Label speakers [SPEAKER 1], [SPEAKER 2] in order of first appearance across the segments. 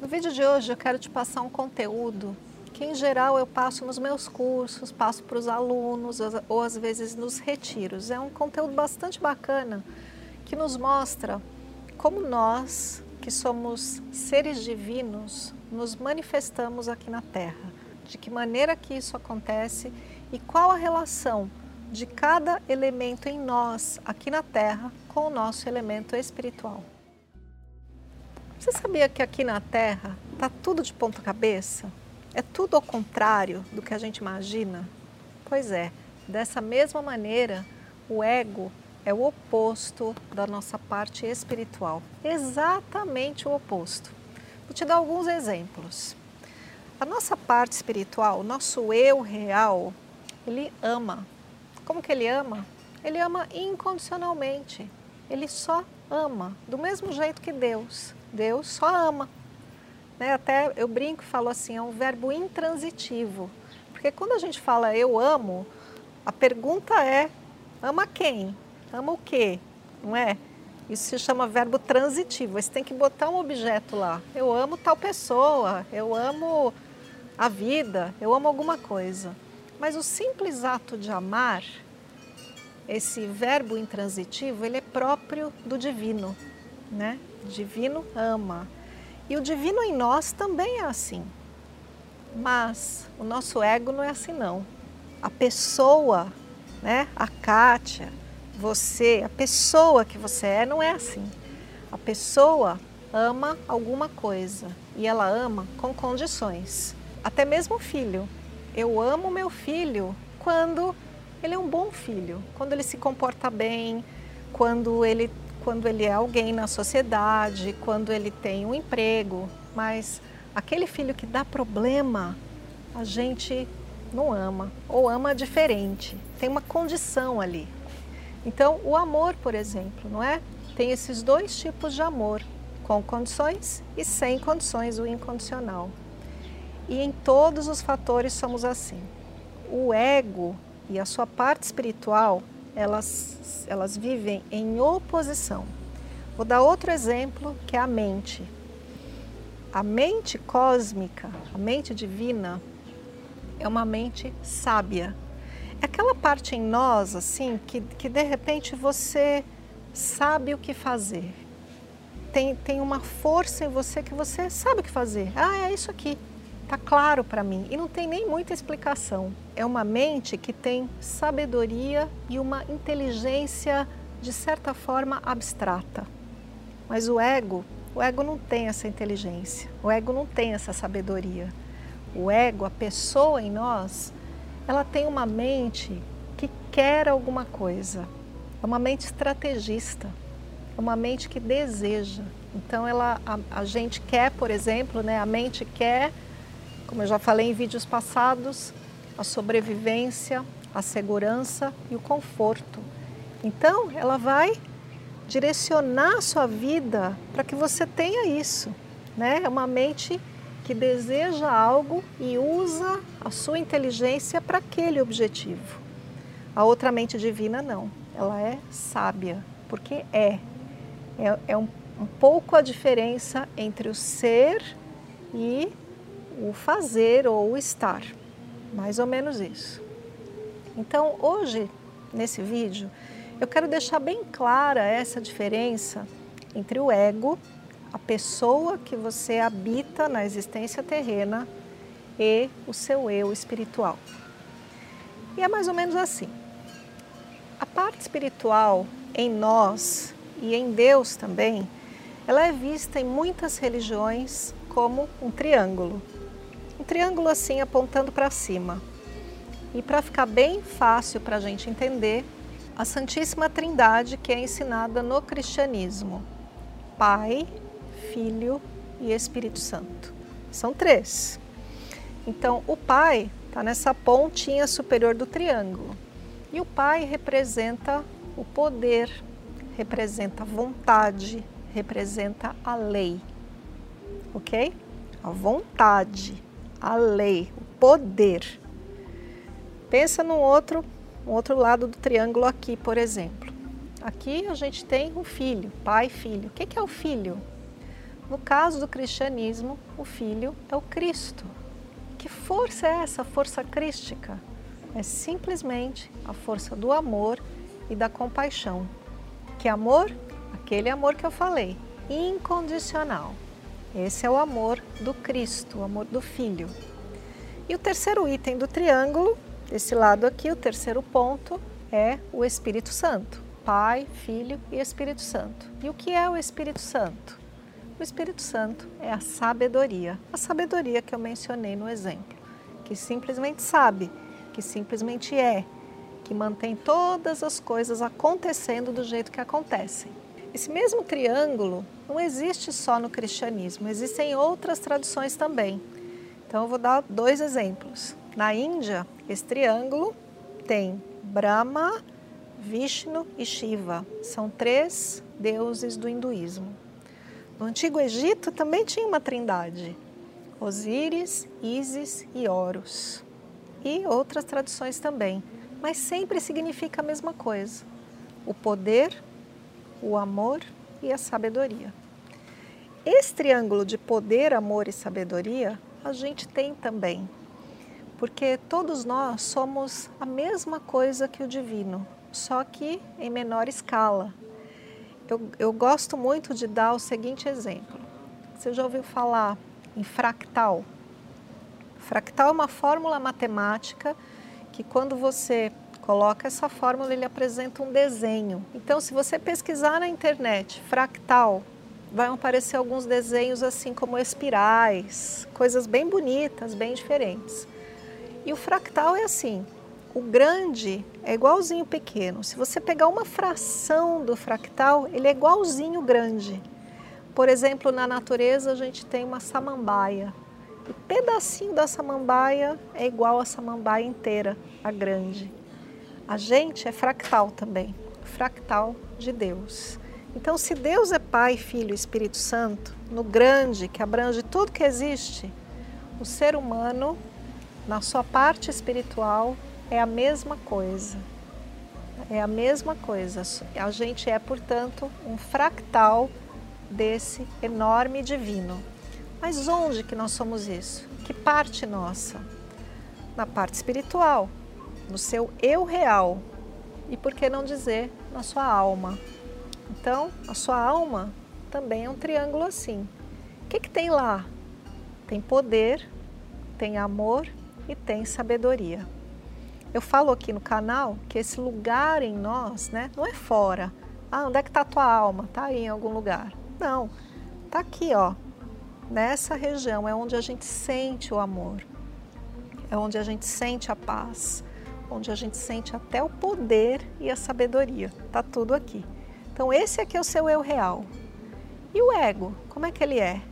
[SPEAKER 1] No vídeo de hoje eu quero te passar um conteúdo que em geral eu passo nos meus cursos, passo para os alunos ou às vezes nos retiros. É um conteúdo bastante bacana que nos mostra como nós, que somos seres divinos, nos manifestamos aqui na Terra. De que maneira que isso acontece e qual a relação de cada elemento em nós aqui na Terra com o nosso elemento espiritual. Você sabia que aqui na Terra está tudo de ponta cabeça? É tudo ao contrário do que a gente imagina? Pois é, dessa mesma maneira, o ego é o oposto da nossa parte espiritual. Exatamente o oposto. Vou te dar alguns exemplos. A nossa parte espiritual, o nosso eu real, ele ama. Como que ele ama? Ele ama incondicionalmente. Ele só ama, do mesmo jeito que Deus. Deus só ama. Né? Até eu brinco e falo assim, é um verbo intransitivo. Porque quando a gente fala eu amo, a pergunta é ama quem? Ama o quê? Não é? Isso se chama verbo transitivo. Você tem que botar um objeto lá. Eu amo tal pessoa, eu amo a vida, eu amo alguma coisa. Mas o simples ato de amar, esse verbo intransitivo, ele é próprio do divino, né? Divino ama. E o divino em nós também é assim. Mas o nosso ego não é assim não. A pessoa, né, a Kátia, você, a pessoa que você é não é assim. A pessoa ama alguma coisa e ela ama com condições. Até mesmo o filho. Eu amo meu filho quando ele é um bom filho, quando ele se comporta bem, quando ele quando ele é alguém na sociedade, quando ele tem um emprego, mas aquele filho que dá problema, a gente não ama ou ama diferente. Tem uma condição ali. Então, o amor, por exemplo, não é? Tem esses dois tipos de amor, com condições e sem condições, o incondicional. E em todos os fatores somos assim. O ego e a sua parte espiritual elas, elas vivem em oposição. Vou dar outro exemplo que é a mente. A mente cósmica, a mente divina, é uma mente sábia. É aquela parte em nós, assim, que, que de repente você sabe o que fazer. Tem, tem uma força em você que você sabe o que fazer. Ah, é isso aqui. Está claro para mim e não tem nem muita explicação. É uma mente que tem sabedoria e uma inteligência de certa forma abstrata. Mas o ego, o ego não tem essa inteligência, o ego não tem essa sabedoria. O ego, a pessoa em nós, ela tem uma mente que quer alguma coisa. É uma mente estrategista, é uma mente que deseja. Então ela, a, a gente quer, por exemplo, né, a mente quer como eu já falei em vídeos passados, a sobrevivência, a segurança e o conforto. Então, ela vai direcionar a sua vida para que você tenha isso. Né? É uma mente que deseja algo e usa a sua inteligência para aquele objetivo. A outra mente divina não, ela é sábia, porque é. É, é um, um pouco a diferença entre o ser e o fazer ou o estar. Mais ou menos isso. Então, hoje, nesse vídeo, eu quero deixar bem clara essa diferença entre o ego, a pessoa que você habita na existência terrena, e o seu eu espiritual. E é mais ou menos assim. A parte espiritual em nós e em Deus também, ela é vista em muitas religiões como um triângulo triângulo assim apontando para cima. E para ficar bem fácil para a gente entender, a Santíssima Trindade que é ensinada no cristianismo: Pai, Filho e Espírito Santo. São três. Então, o pai está nessa pontinha superior do triângulo. E o pai representa o poder, representa a vontade, representa a lei. Ok? A vontade, a lei, o poder. Pensa no outro, no outro lado do triângulo aqui, por exemplo. Aqui a gente tem o filho, pai e filho. O que é o filho? No caso do cristianismo, o filho é o Cristo. Que força é essa força crística? É simplesmente a força do amor e da compaixão. Que amor? Aquele amor que eu falei, incondicional. Esse é o amor do Cristo, o amor do Filho. E o terceiro item do triângulo, desse lado aqui, o terceiro ponto, é o Espírito Santo. Pai, Filho e Espírito Santo. E o que é o Espírito Santo? O Espírito Santo é a sabedoria, a sabedoria que eu mencionei no exemplo, que simplesmente sabe, que simplesmente é, que mantém todas as coisas acontecendo do jeito que acontecem. Esse mesmo triângulo não existe só no cristianismo, existem outras tradições também. Então eu vou dar dois exemplos. Na Índia, esse triângulo tem Brahma, Vishnu e Shiva. São três deuses do hinduísmo. No Antigo Egito também tinha uma trindade: Osíris, Ísis e Horus. E outras tradições também, mas sempre significa a mesma coisa: o poder, o amor e a sabedoria. Esse triângulo de poder, amor e sabedoria a gente tem também, porque todos nós somos a mesma coisa que o divino, só que em menor escala. Eu, eu gosto muito de dar o seguinte exemplo. Você já ouviu falar em fractal? Fractal é uma fórmula matemática que quando você coloca essa fórmula, ele apresenta um desenho. Então, se você pesquisar na internet fractal, vão aparecer alguns desenhos assim como espirais, coisas bem bonitas, bem diferentes. E o fractal é assim, o grande é igualzinho o pequeno. Se você pegar uma fração do fractal, ele é igualzinho o grande. Por exemplo, na natureza a gente tem uma samambaia. O pedacinho da samambaia é igual a samambaia inteira, a grande. A gente é fractal também, fractal de Deus. Então, se Deus é Pai, Filho e Espírito Santo, no grande, que abrange tudo que existe, o ser humano, na sua parte espiritual, é a mesma coisa. É a mesma coisa. A gente é, portanto, um fractal desse enorme divino. Mas onde que nós somos isso? Que parte nossa? Na parte espiritual, no seu eu real. E por que não dizer na sua alma? Então, a sua alma também é um triângulo assim. O que, que tem lá? Tem poder, tem amor e tem sabedoria. Eu falo aqui no canal que esse lugar em nós, né, não é fora. Ah, onde é que está a tua alma? Está aí em algum lugar. Não, está aqui, ó. Nessa região é onde a gente sente o amor, é onde a gente sente a paz, onde a gente sente até o poder e a sabedoria. Está tudo aqui. Então esse aqui é o seu eu real. E o ego, como é que ele é?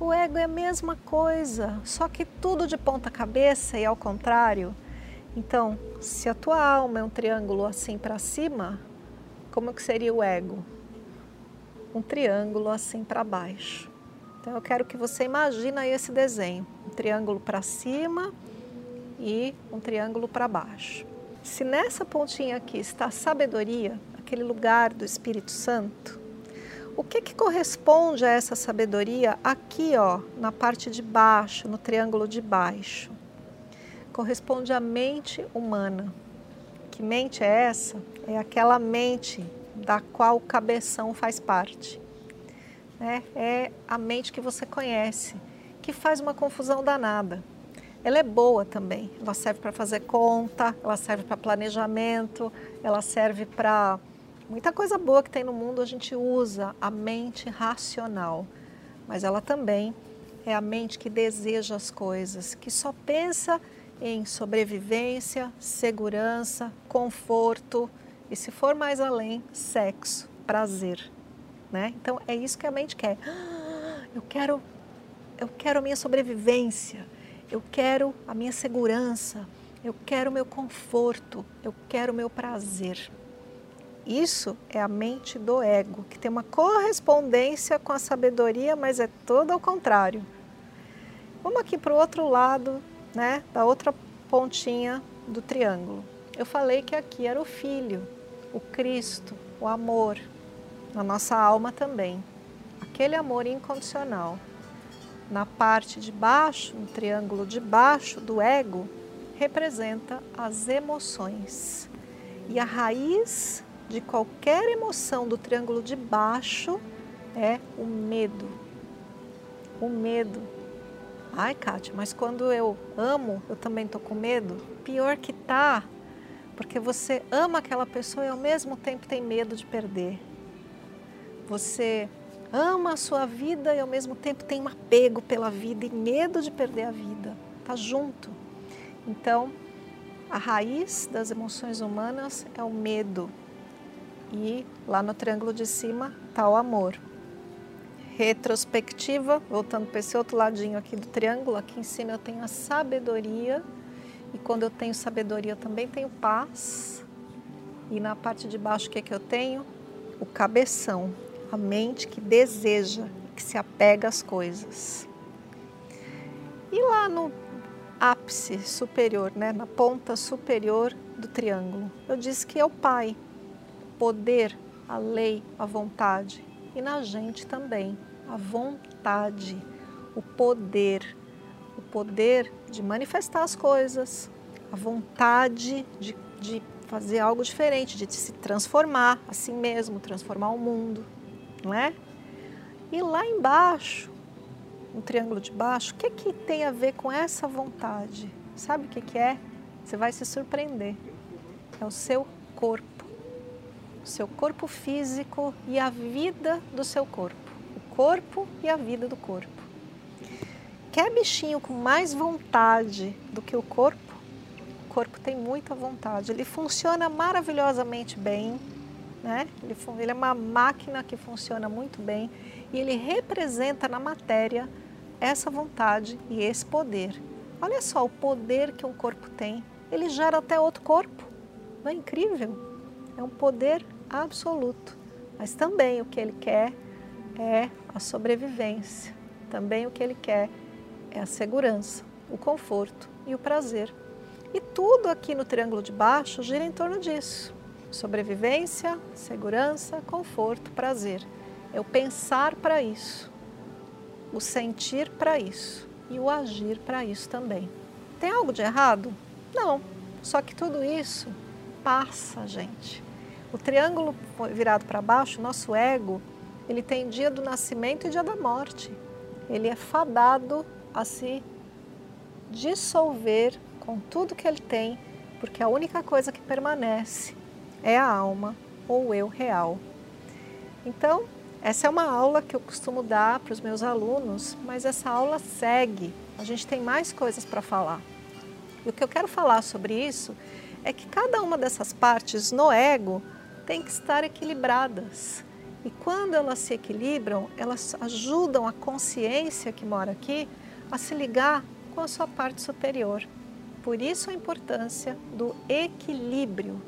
[SPEAKER 1] O ego é a mesma coisa, só que tudo de ponta cabeça e ao contrário. Então, se a tua alma é um triângulo assim para cima, como que seria o ego? Um triângulo assim para baixo. Então eu quero que você imagine esse desenho, um triângulo para cima e um triângulo para baixo. Se nessa pontinha aqui está sabedoria, aquele lugar do Espírito Santo, o que, que corresponde a essa sabedoria aqui, ó, na parte de baixo, no triângulo de baixo? corresponde à mente humana. Que mente é essa? É aquela mente da qual o cabeção faz parte. É, é a mente que você conhece, que faz uma confusão danada. Ela é boa também, ela serve para fazer conta, ela serve para planejamento, ela serve para muita coisa boa que tem no mundo, a gente usa a mente racional, mas ela também é a mente que deseja as coisas, que só pensa em sobrevivência, segurança, conforto e, se for mais além, sexo, prazer. Né? Então é isso que a mente quer. eu quero, eu quero a minha sobrevivência. eu quero a minha segurança, eu quero o meu conforto, eu quero o meu prazer. Isso é a mente do ego, que tem uma correspondência com a sabedoria, mas é todo ao contrário. Vamos aqui para o outro lado, né, da outra pontinha do triângulo. Eu falei que aqui era o Filho, o Cristo, o amor, na nossa alma também. Aquele amor incondicional. Na parte de baixo, no triângulo de baixo do ego, representa as emoções. E a raiz de qualquer emoção do triângulo de baixo é o medo. O medo. Ai, Kátia, mas quando eu amo, eu também tô com medo? Pior que tá, porque você ama aquela pessoa e ao mesmo tempo tem medo de perder. Você ama a sua vida e ao mesmo tempo tem um apego pela vida e medo de perder a vida. Tá junto. Então, a raiz das emoções humanas é o medo. E lá no triângulo de cima está o amor. Retrospectiva, voltando para esse outro ladinho aqui do triângulo, aqui em cima eu tenho a sabedoria. E quando eu tenho sabedoria, eu também tenho paz. E na parte de baixo, o que, é que eu tenho? O cabeção, a mente que deseja, que se apega às coisas. E lá no ápice superior, né, na ponta superior do triângulo, eu disse que é o Pai, poder, a lei, a vontade. E na gente também, a vontade, o poder, o poder de manifestar as coisas, a vontade de, de fazer algo diferente, de se transformar a si mesmo, transformar o mundo não é? E lá embaixo, no triângulo de baixo, o que, que tem a ver com essa vontade? Sabe o que, que é? Você vai se surpreender. É o seu corpo. Seu corpo físico e a vida do seu corpo. O corpo e a vida do corpo. Quer bichinho com mais vontade do que o corpo? O corpo tem muita vontade. Ele funciona maravilhosamente bem né? Ele, ele é uma máquina que funciona muito bem e ele representa na matéria essa vontade e esse poder. Olha só o poder que um corpo tem. Ele gera até outro corpo. Não é incrível? É um poder absoluto. Mas também o que ele quer é a sobrevivência. Também o que ele quer é a segurança, o conforto e o prazer. E tudo aqui no triângulo de baixo gira em torno disso. Sobrevivência, segurança, conforto, prazer. É o pensar para isso, o sentir para isso e o agir para isso também. Tem algo de errado? Não. Só que tudo isso passa, gente. O triângulo virado para baixo, nosso ego, ele tem dia do nascimento e dia da morte. Ele é fadado a se dissolver com tudo que ele tem, porque a única coisa que permanece é a alma ou o eu real. Então, essa é uma aula que eu costumo dar para os meus alunos, mas essa aula segue. A gente tem mais coisas para falar. E o que eu quero falar sobre isso é que cada uma dessas partes no ego tem que estar equilibradas. E quando elas se equilibram, elas ajudam a consciência que mora aqui a se ligar com a sua parte superior. Por isso a importância do equilíbrio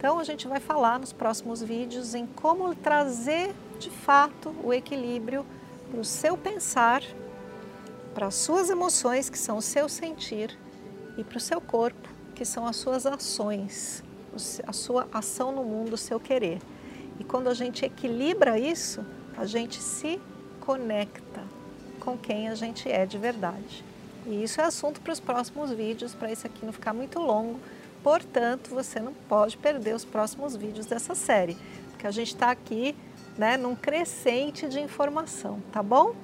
[SPEAKER 1] então a gente vai falar nos próximos vídeos em como trazer de fato o equilíbrio para o seu pensar, para as suas emoções, que são o seu sentir, e para o seu corpo, que são as suas ações, a sua ação no mundo, o seu querer. E quando a gente equilibra isso, a gente se conecta com quem a gente é de verdade. E isso é assunto para os próximos vídeos, para esse aqui não ficar muito longo. Portanto, você não pode perder os próximos vídeos dessa série, porque a gente está aqui né, num crescente de informação, tá bom?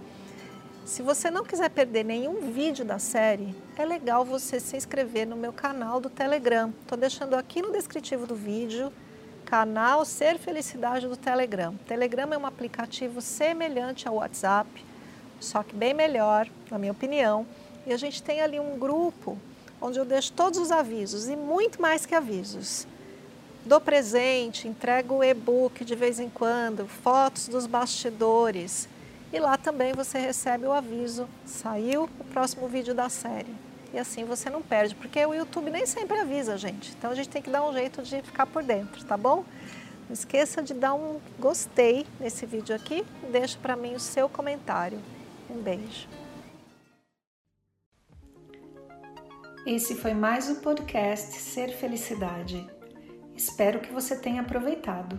[SPEAKER 1] Se você não quiser perder nenhum vídeo da série, é legal você se inscrever no meu canal do Telegram. Estou deixando aqui no descritivo do vídeo, canal Ser Felicidade do Telegram. Telegram é um aplicativo semelhante ao WhatsApp, só que bem melhor, na minha opinião. E a gente tem ali um grupo onde eu deixo todos os avisos e muito mais que avisos. Dou presente, entrego e-book de vez em quando, fotos dos bastidores. E lá também você recebe o aviso, saiu o próximo vídeo da série. E assim você não perde, porque o YouTube nem sempre avisa, gente. Então a gente tem que dar um jeito de ficar por dentro, tá bom? Não esqueça de dar um gostei nesse vídeo aqui e deixa para mim o seu comentário. Um beijo. Esse foi mais o podcast Ser Felicidade. Espero que você tenha aproveitado.